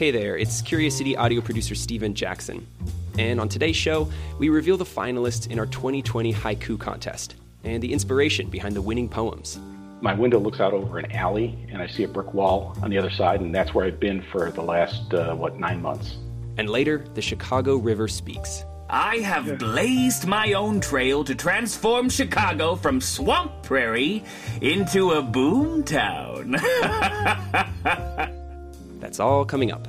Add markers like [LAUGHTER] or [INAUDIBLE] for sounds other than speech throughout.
Hey there, it's Curious City audio producer Steven Jackson. And on today's show, we reveal the finalists in our 2020 haiku contest and the inspiration behind the winning poems. My window looks out over an alley, and I see a brick wall on the other side, and that's where I've been for the last, uh, what, nine months. And later, the Chicago River speaks. I have blazed my own trail to transform Chicago from swamp prairie into a boom town. [LAUGHS] That's all coming up.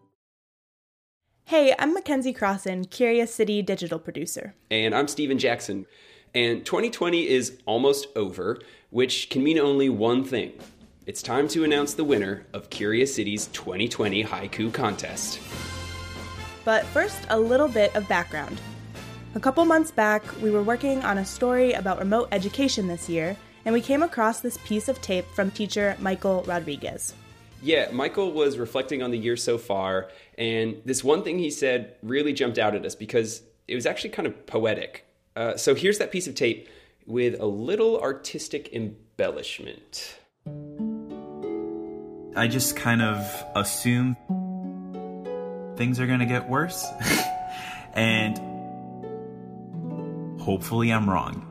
Hey, I'm Mackenzie Crossan, Curious City digital producer. And I'm Steven Jackson. And 2020 is almost over, which can mean only one thing. It's time to announce the winner of Curious City's 2020 Haiku Contest. But first, a little bit of background. A couple months back, we were working on a story about remote education this year, and we came across this piece of tape from teacher Michael Rodriguez. Yeah, Michael was reflecting on the year so far, and this one thing he said really jumped out at us because it was actually kind of poetic. Uh, so here's that piece of tape with a little artistic embellishment. I just kind of assume things are going to get worse, [LAUGHS] and hopefully I'm wrong.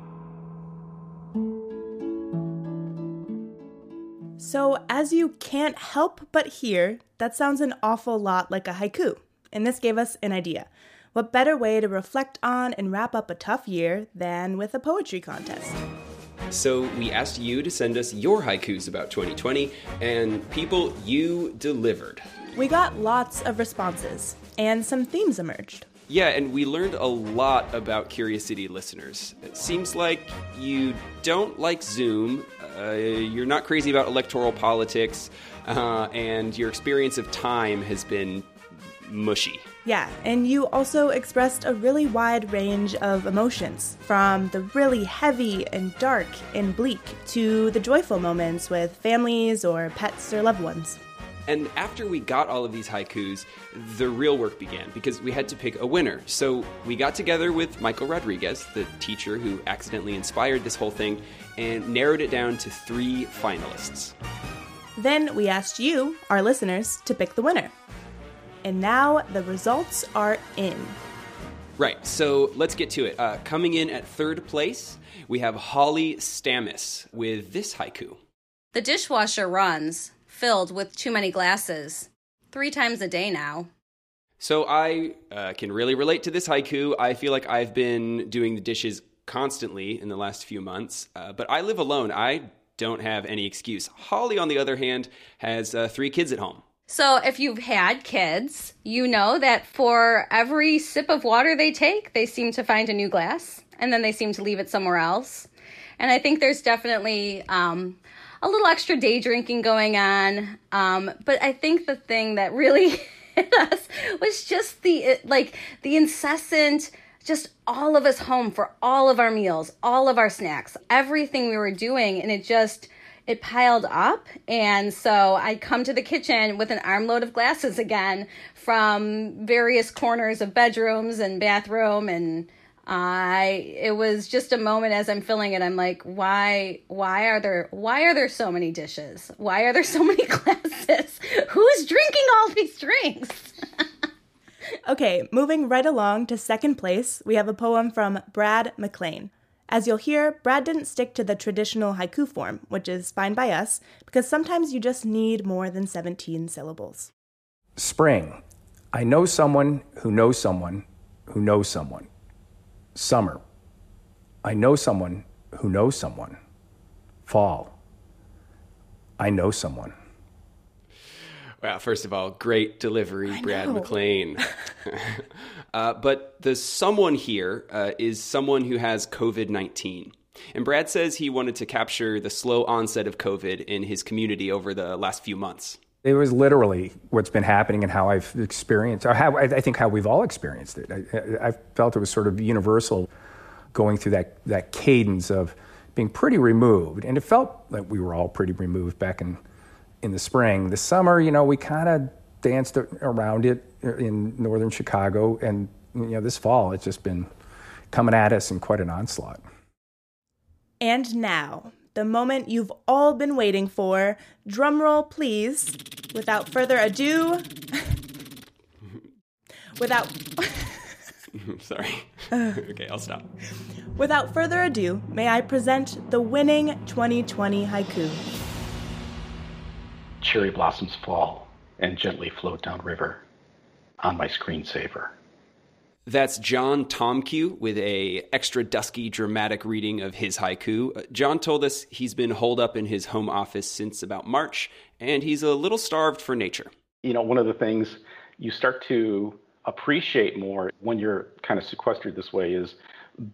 So, as you can't help but hear, that sounds an awful lot like a haiku, and this gave us an idea. What better way to reflect on and wrap up a tough year than with a poetry contest? So, we asked you to send us your haikus about 2020, and people, you delivered. We got lots of responses, and some themes emerged. Yeah, and we learned a lot about Curious City listeners. It seems like you don't like Zoom, uh, you're not crazy about electoral politics, uh, and your experience of time has been mushy. Yeah, and you also expressed a really wide range of emotions, from the really heavy and dark and bleak to the joyful moments with families or pets or loved ones. And after we got all of these haikus, the real work began because we had to pick a winner. So we got together with Michael Rodriguez, the teacher who accidentally inspired this whole thing, and narrowed it down to three finalists. Then we asked you, our listeners, to pick the winner. And now the results are in. Right, so let's get to it. Uh, coming in at third place, we have Holly Stamis with this haiku The dishwasher runs filled with too many glasses. Three times a day now. So I uh, can really relate to this haiku. I feel like I've been doing the dishes constantly in the last few months, uh, but I live alone. I don't have any excuse. Holly, on the other hand, has uh, three kids at home. So if you've had kids, you know that for every sip of water they take, they seem to find a new glass and then they seem to leave it somewhere else. And I think there's definitely um, a little extra day drinking going on. Um, but I think the thing that really [LAUGHS] hit us was just the like the incessant just all of us home for all of our meals, all of our snacks, everything we were doing and it just it piled up and so I come to the kitchen with an armload of glasses again from various corners of bedrooms and bathroom and I it was just a moment as I'm filling it. I'm like, why why are there why are there so many dishes? Why are there so many [LAUGHS] glasses? Who's drinking all these drinks? [LAUGHS] okay, moving right along to second place, we have a poem from Brad McLean. As you'll hear, Brad didn't stick to the traditional haiku form, which is fine by us, because sometimes you just need more than 17 syllables. Spring. I know someone who knows someone who knows someone. Summer. I know someone who knows someone. Fall. I know someone. Wow, first of all, great delivery, Brad McLean. [LAUGHS] [LAUGHS] uh, but the someone here uh, is someone who has COVID 19. And Brad says he wanted to capture the slow onset of COVID in his community over the last few months. It was literally what's been happening and how I've experienced, or how I think how we've all experienced it. I, I felt it was sort of universal going through that, that cadence of being pretty removed. And it felt like we were all pretty removed back in in the spring. The summer, you know, we kind of danced around it in northern Chicago, and you know, this fall it's just been coming at us in quite an onslaught. And now, the moment you've all been waiting for. Drumroll, please. Without further ado, [LAUGHS] without. [LAUGHS] Sorry. okay, I'll stop. Without further ado, may I present the winning 2020 haiku cherry blossoms fall and gently float downriver on my screensaver. That's John Tomque with a extra dusky dramatic reading of his haiku. Uh, John told us he's been holed up in his home office since about March and he's a little starved for nature. You know, one of the things you start to appreciate more when you're kind of sequestered this way is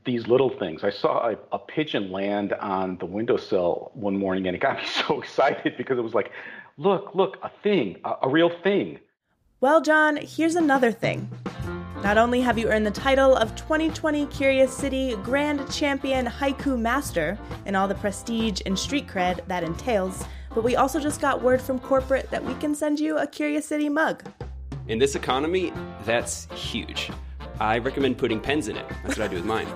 these little things. I saw a, a, pigeon land on the windowsill one morning and it got [LAUGHS] me so excited because it was like, look, look, a thing, a, a real thing. Well, John, here's another thing. Not only have you earned the title of 2020 Curious City Grand Champion Haiku Master and all the prestige and street cred that entails, but we also just got word from corporate that we can send you a Curious City mug. In this economy, that's huge. I recommend putting pens in it. That's what I do with mine.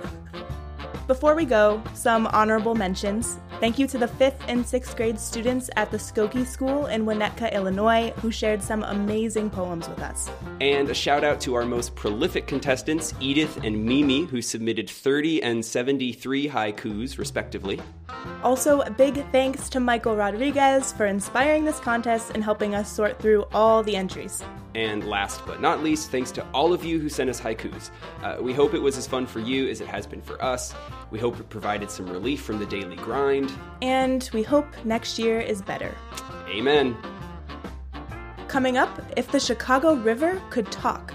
Before we go, some honorable mentions. Thank you to the 5th and 6th grade students at the Skokie School in Winnetka, Illinois, who shared some amazing poems with us. And a shout out to our most prolific contestants, Edith and Mimi, who submitted 30 and 73 haikus, respectively. Also, a big thanks to Michael Rodriguez for inspiring this contest and helping us sort through all the entries. And last but not least, thanks to all of you who sent us haikus. Uh, we hope it was as fun for you as it has been for us. We hope it provided some relief from the daily grind. And we hope next year is better. Amen. Coming up, if the Chicago River could talk.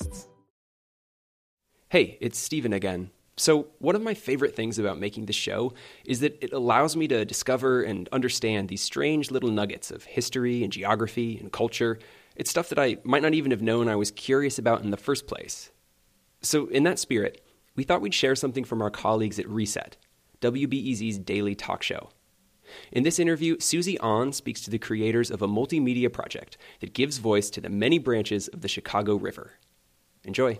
Hey, it's Steven again. So, one of my favorite things about making the show is that it allows me to discover and understand these strange little nuggets of history and geography and culture. It's stuff that I might not even have known I was curious about in the first place. So, in that spirit, we thought we'd share something from our colleagues at Reset, WBEZ's daily talk show. In this interview, Susie An speaks to the creators of a multimedia project that gives voice to the many branches of the Chicago River. Enjoy.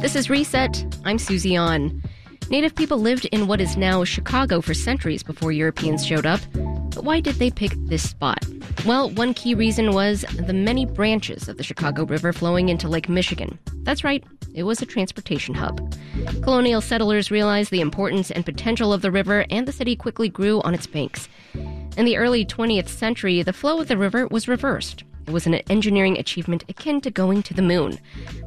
This is Reset. I'm Susie An. Native people lived in what is now Chicago for centuries before Europeans showed up. But why did they pick this spot? Well, one key reason was the many branches of the Chicago River flowing into Lake Michigan. That's right, it was a transportation hub. Colonial settlers realized the importance and potential of the river, and the city quickly grew on its banks. In the early 20th century, the flow of the river was reversed. It was an engineering achievement akin to going to the moon.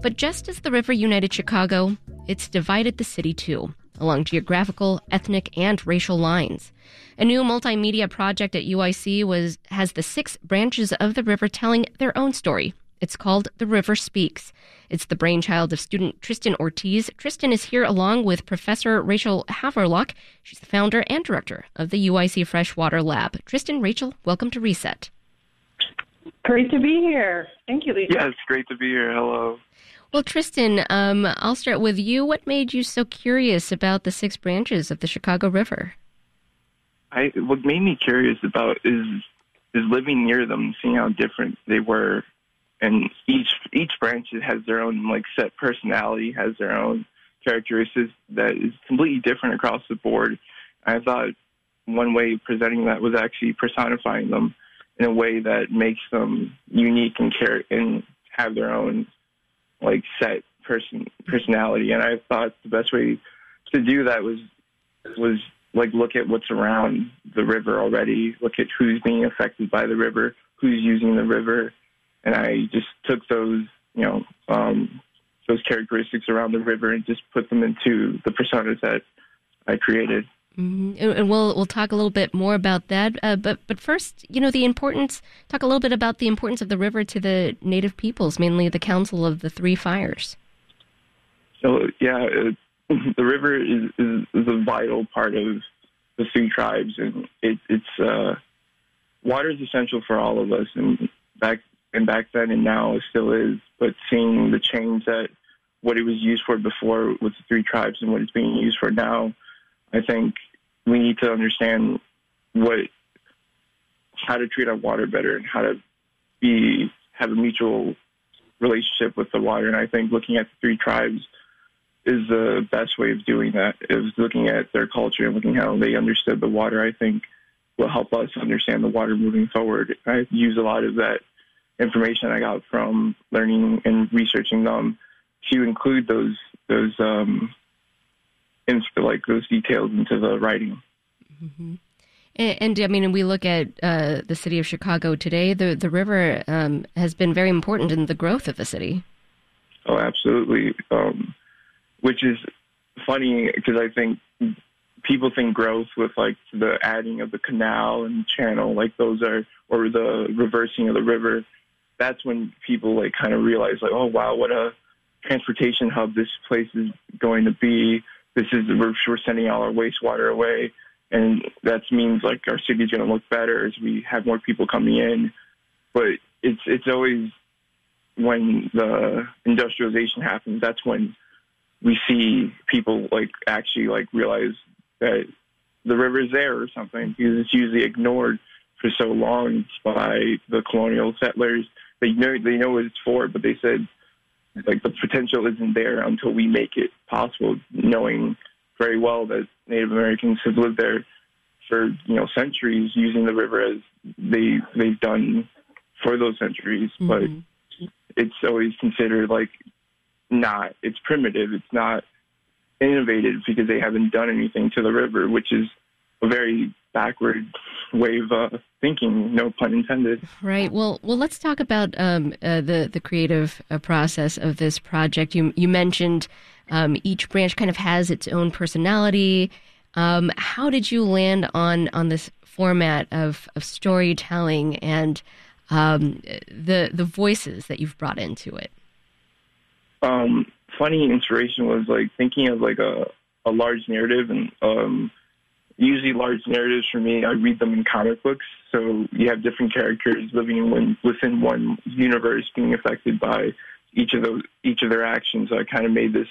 But just as the river united Chicago, it's divided the city too, along geographical, ethnic, and racial lines. A new multimedia project at UIC was has the six branches of the river telling their own story. It's called The River Speaks. It's the brainchild of student Tristan Ortiz. Tristan is here along with Professor Rachel Havrelock. She's the founder and director of the UIC Freshwater Lab. Tristan, Rachel, welcome to Reset. Great to be here. Thank you, Lisa. Yes, great to be here. Hello. Well, Tristan, um, I'll start with you. What made you so curious about the six branches of the Chicago River? I what made me curious about is is living near them, seeing how different they were, and each each branch has their own like set personality, has their own characteristics that is completely different across the board. I thought one way of presenting that was actually personifying them in a way that makes them unique and care and have their own like set person personality. And I thought the best way to do that was was like look at what's around the river already, look at who's being affected by the river, who's using the river, and I just took those you know um, those characteristics around the river and just put them into the personas that I created. Mm-hmm. And we'll we'll talk a little bit more about that. Uh, but but first, you know, the importance. Talk a little bit about the importance of the river to the native peoples, mainly the Council of the Three Fires. So yeah, it, [LAUGHS] the river is, is, is a vital part of the three tribes, and it, it's uh, water is essential for all of us, and back and back then and now it still is. But seeing the change that what it was used for before with the three tribes and what it's being used for now I think we need to understand what how to treat our water better and how to be have a mutual relationship with the water. And I think looking at the three tribes is the best way of doing that. Is looking at their culture and looking how they understood the water. I think will help us understand the water moving forward. I use a lot of that information I got from learning and researching them to include those those um, into like those details into the writing. Mm-hmm. And, and, I mean, we look at uh, the city of Chicago today. The the river um, has been very important in the growth of the city. Oh, absolutely. Um, which is funny because I think people think growth with like the adding of the canal and channel, like those are, or the reversing of the river. That's when people like kind of realize like, oh wow, what a transportation hub this place is going to be this is we're, we're sending all our wastewater away, and that means like our city's going to look better as we have more people coming in. But it's it's always when the industrialization happens, that's when we see people like actually like realize that the river's there or something because it's usually ignored for so long by the colonial settlers. They know they know what it's for, but they said like the potential isn't there until we make it possible, knowing very well that Native Americans have lived there for you know centuries, using the river as they they've done for those centuries. Mm-hmm. But it's always considered like not. It's primitive. It's not innovative because they haven't done anything to the river, which is a very backward way of uh, thinking. No pun intended. Right. Well, well, let's talk about um, uh, the the creative uh, process of this project. You you mentioned um, each branch kind of has its own personality. Um, how did you land on on this format of of storytelling and um, the the voices that you've brought into it? Um, funny inspiration was like thinking of like a a large narrative and um, usually large narratives for me, I read them in comic books. So you have different characters living in one, within one universe, being affected by each of those each of their actions. So I kind of made this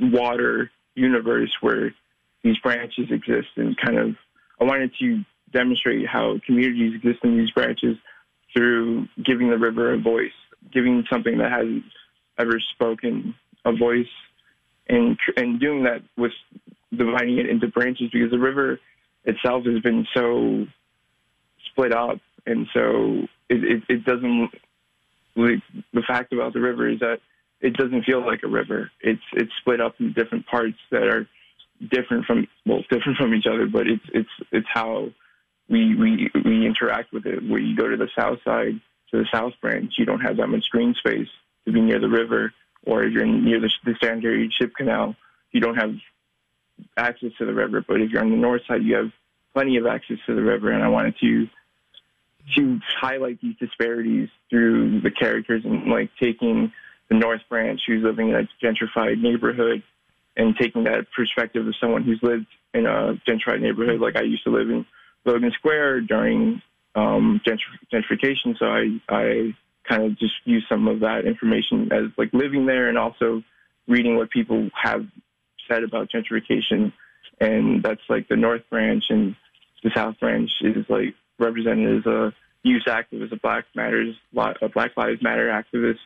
water universe where these branches exist, and kind of I wanted to demonstrate how communities exist in these branches through giving the river a voice, giving something that hasn't ever spoken a voice, and and doing that with dividing it into branches because the river itself has been so split up, and so it, it, it doesn't. Like, the fact about the river is that it doesn't feel like a river. It's it's split up in different parts that are different from well different from each other, but it's it's it's how we we we interact with it. Where you go to the south side to the south branch, you don't have that much green space to be near the river, or if you're near the, the Sanitary Ship Canal, you don't have access to the river, but if you're on the north side, you have plenty of access to the river. And I wanted to to highlight these disparities through the characters and like taking the North Branch, who's living in a gentrified neighborhood, and taking that perspective of someone who's lived in a gentrified neighborhood. Like I used to live in Logan Square during um, gentrification, so I I kind of just use some of that information as like living there and also reading what people have said about gentrification, and that's like the North Branch, and the South Branch is like represented as a youth activist, a Black Matters, a Black Lives Matter activist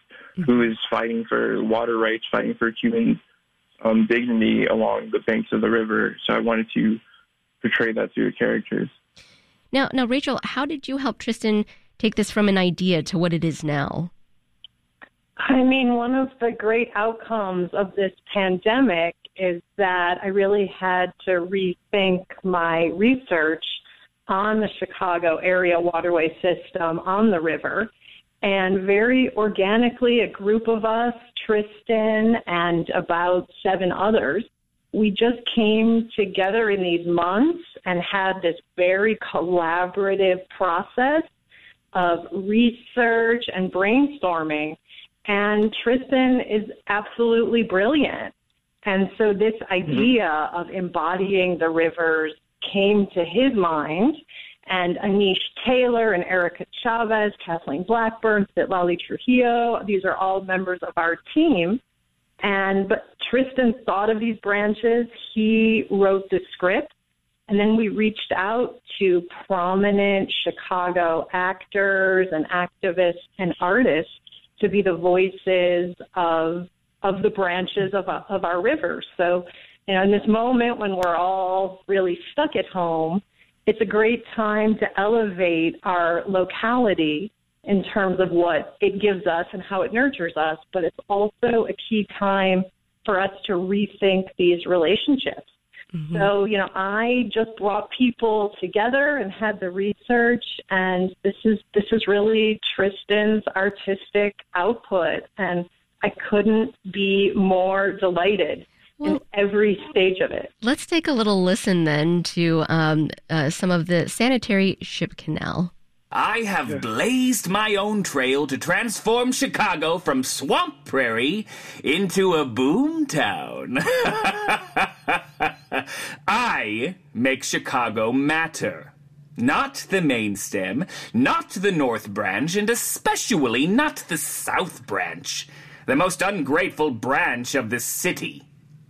who is fighting for water rights, fighting for human um, dignity along the banks of the river. So I wanted to portray that through characters. Now, now, Rachel, how did you help Tristan take this from an idea to what it is now? I mean, one of the great outcomes of this pandemic is that I really had to rethink my research on the Chicago area waterway system on the river. And very organically, a group of us, Tristan and about seven others, we just came together in these months and had this very collaborative process of research and brainstorming. And Tristan is absolutely brilliant. And so this mm-hmm. idea of embodying the rivers came to his mind. And Anish Taylor and Erica Chavez, Kathleen Blackburn, Citlali Trujillo, these are all members of our team. And but Tristan thought of these branches. He wrote the script. And then we reached out to prominent Chicago actors and activists and artists to be the voices of of the branches of of our rivers. So, you know, in this moment when we're all really stuck at home, it's a great time to elevate our locality in terms of what it gives us and how it nurtures us, but it's also a key time for us to rethink these relationships. Mm-hmm. So, you know, I just brought people together and had the research and this is this is really Tristan's artistic output and I couldn't be more delighted well, in every stage of it. Let's take a little listen then to um, uh, some of the sanitary ship canal. I have blazed my own trail to transform Chicago from swamp prairie into a boom town. [LAUGHS] I make Chicago matter. Not the main stem, not the north branch, and especially not the south branch the most ungrateful branch of the city.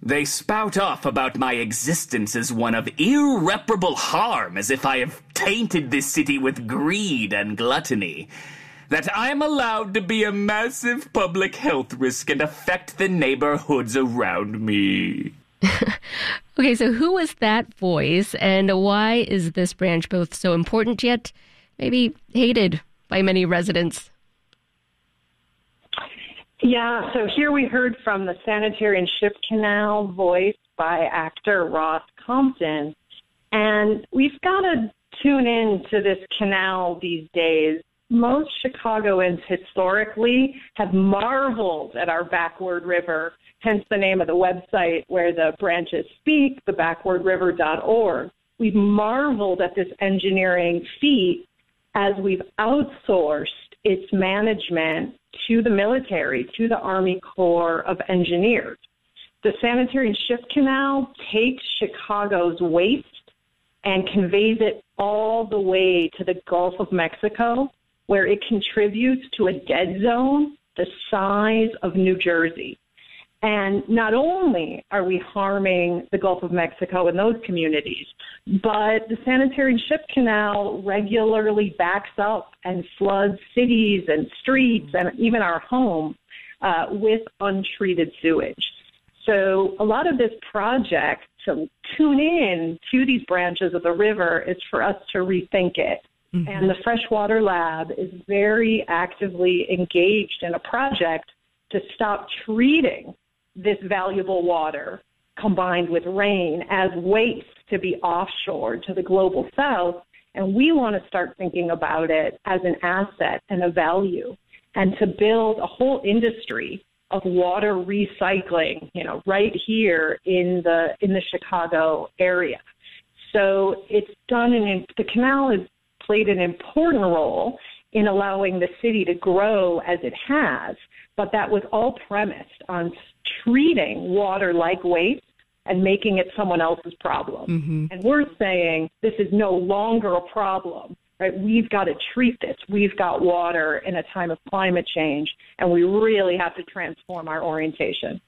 They spout off about my existence as one of irreparable harm, as if I have tainted this city with greed and gluttony. That I am allowed to be a massive public health risk and affect the neighborhoods around me. [LAUGHS] okay, so who was that voice, and why is this branch both so important yet maybe hated by many residents? Yeah, so here we heard from the sanitary and ship canal voiced by actor Ross Compton. And we've got to tune in to this canal these days. Most Chicagoans historically have marveled at our backward river, hence the name of the website where the branches speak, thebackwardriver.org. We've marveled at this engineering feat as we've outsourced its management to the military, to the Army Corps of Engineers. The sanitary ship canal takes Chicago's waste and conveys it all the way to the Gulf of Mexico, where it contributes to a dead zone the size of New Jersey. And not only are we harming the Gulf of Mexico and those communities, but the sanitary ship canal regularly backs up and floods cities and streets and even our home uh, with untreated sewage. So a lot of this project to tune in to these branches of the river is for us to rethink it. Mm-hmm. And the Freshwater Lab is very actively engaged in a project to stop treating this valuable water combined with rain as waste to be offshore to the global south. And we want to start thinking about it as an asset and a value and to build a whole industry of water recycling, you know, right here in the in the Chicago area. So it's done and the canal has played an important role in allowing the city to grow as it has, but that was all premised on treating water like waste and making it someone else's problem. Mm-hmm. And we're saying this is no longer a problem. Right? We've got to treat this. We've got water in a time of climate change, and we really have to transform our orientation.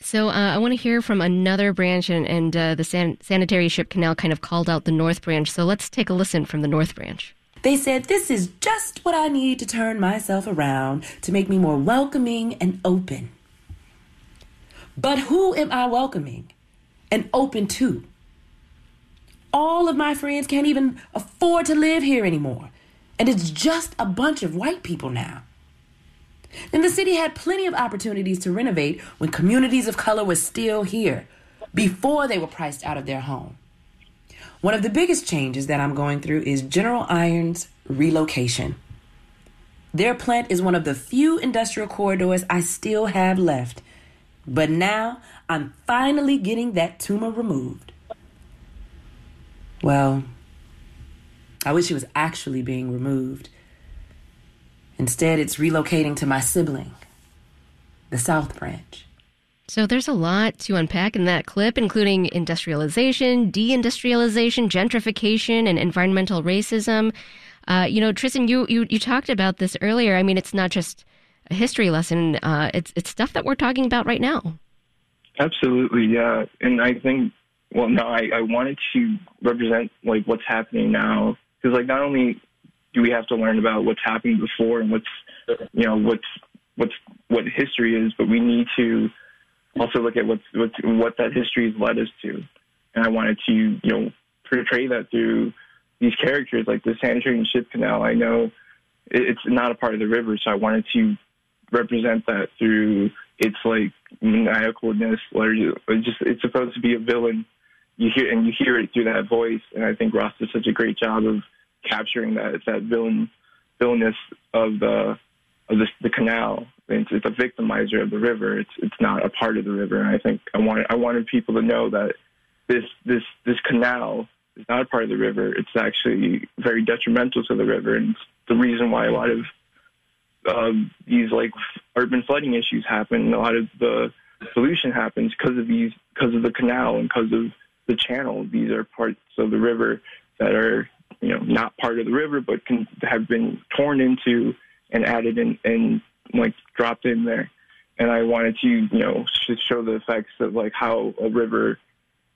So uh, I want to hear from another branch, and, and uh, the san- sanitary ship canal kind of called out the North Branch. So let's take a listen from the North Branch. They said, This is just what I need to turn myself around to make me more welcoming and open. But who am I welcoming and open to? All of my friends can't even afford to live here anymore. And it's just a bunch of white people now. And the city had plenty of opportunities to renovate when communities of color were still here, before they were priced out of their home. One of the biggest changes that I'm going through is General Iron's relocation. Their plant is one of the few industrial corridors I still have left. But now I'm finally getting that tumor removed. Well, I wish it was actually being removed. Instead, it's relocating to my sibling, the South Branch. So there's a lot to unpack in that clip, including industrialization, deindustrialization, gentrification, and environmental racism. Uh, you know, Tristan, you, you you talked about this earlier. I mean, it's not just a history lesson; uh, it's it's stuff that we're talking about right now. Absolutely, yeah. And I think, well, no, I, I wanted to represent like what's happening now because, like, not only do we have to learn about what's happened before and what's, you know, what's what's what history is, but we need to also look at what's, what's what that history has led us to. And I wanted to, you know, portray that through these characters, like the sanitary and ship canal. I know it's not a part of the river, so I wanted to represent that through its like maniacalness, or just it's supposed to be a villain. You hear and you hear it through that voice, and I think Ross does such a great job of capturing that. It's that villain villainous of the of the, the canal. It's, it's a victimizer of the river. It's it's not a part of the river. And I think I wanted I wanted people to know that this this this canal is not a part of the river. It's actually very detrimental to the river, and it's the reason why a lot of uh, these like urban flooding issues happen. A lot of the pollution happens because of these because of the canal and because of the channel. These are parts of the river that are you know not part of the river, but can have been torn into and added in and like dropped in there. And I wanted to, you know, show the effects of like how a river,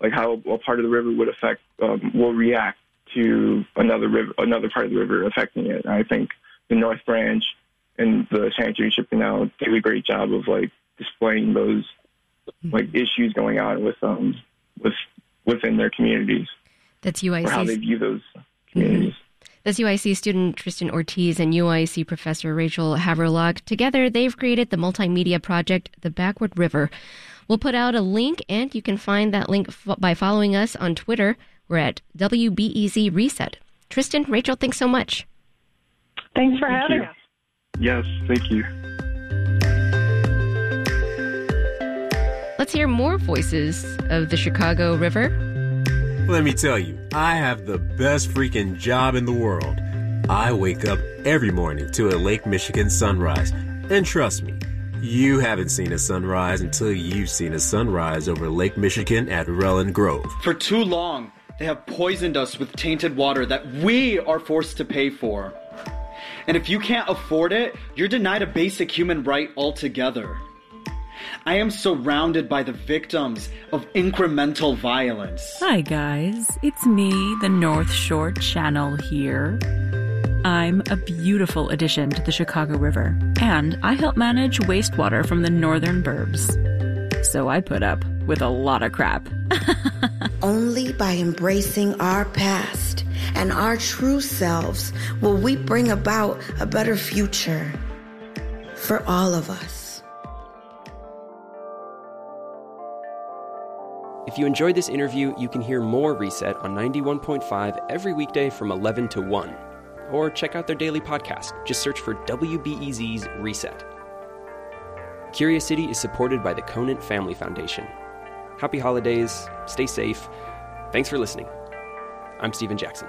like how a part of the river would affect, um, will react to another river, another part of the river affecting it. And I think the North Branch and the sanitary ship canal do a great job of like displaying those like issues going on with um with within their communities. That's UIC. How they view those communities. Mm-hmm. That's UIC student Tristan Ortiz and UIC professor Rachel Havrelock. Together, they've created the multimedia project, The Backward River. We'll put out a link, and you can find that link f- by following us on Twitter. We're at WBEZ Reset. Tristan, Rachel, thanks so much. Thanks for Thank having you. us. Yes, thank you. Let's hear more voices of the Chicago River. Let me tell you, I have the best freaking job in the world. I wake up every morning to a Lake Michigan sunrise. And trust me, you haven't seen a sunrise until you've seen a sunrise over Lake Michigan at Relland Grove. For too long, they have poisoned us with tainted water that we are forced to pay for. And if you can't afford it, you're denied a basic human right altogether. I am surrounded by the victims of incremental violence. Hi, guys. It's me, the North Shore Channel here. I'm a beautiful addition to the Chicago River, and I help manage wastewater from the northern burbs. So I put up with a lot of crap. [LAUGHS] Only by embracing our past and our true selves will we bring about a better future for all of us. If you enjoyed this interview, you can hear more Reset on 91.5 every weekday from 11 to 1. Or check out their daily podcast. Just search for WBEZ's Reset. Curious City is supported by the Conant Family Foundation. Happy holidays, stay safe. Thanks for listening. I'm Steven Jackson.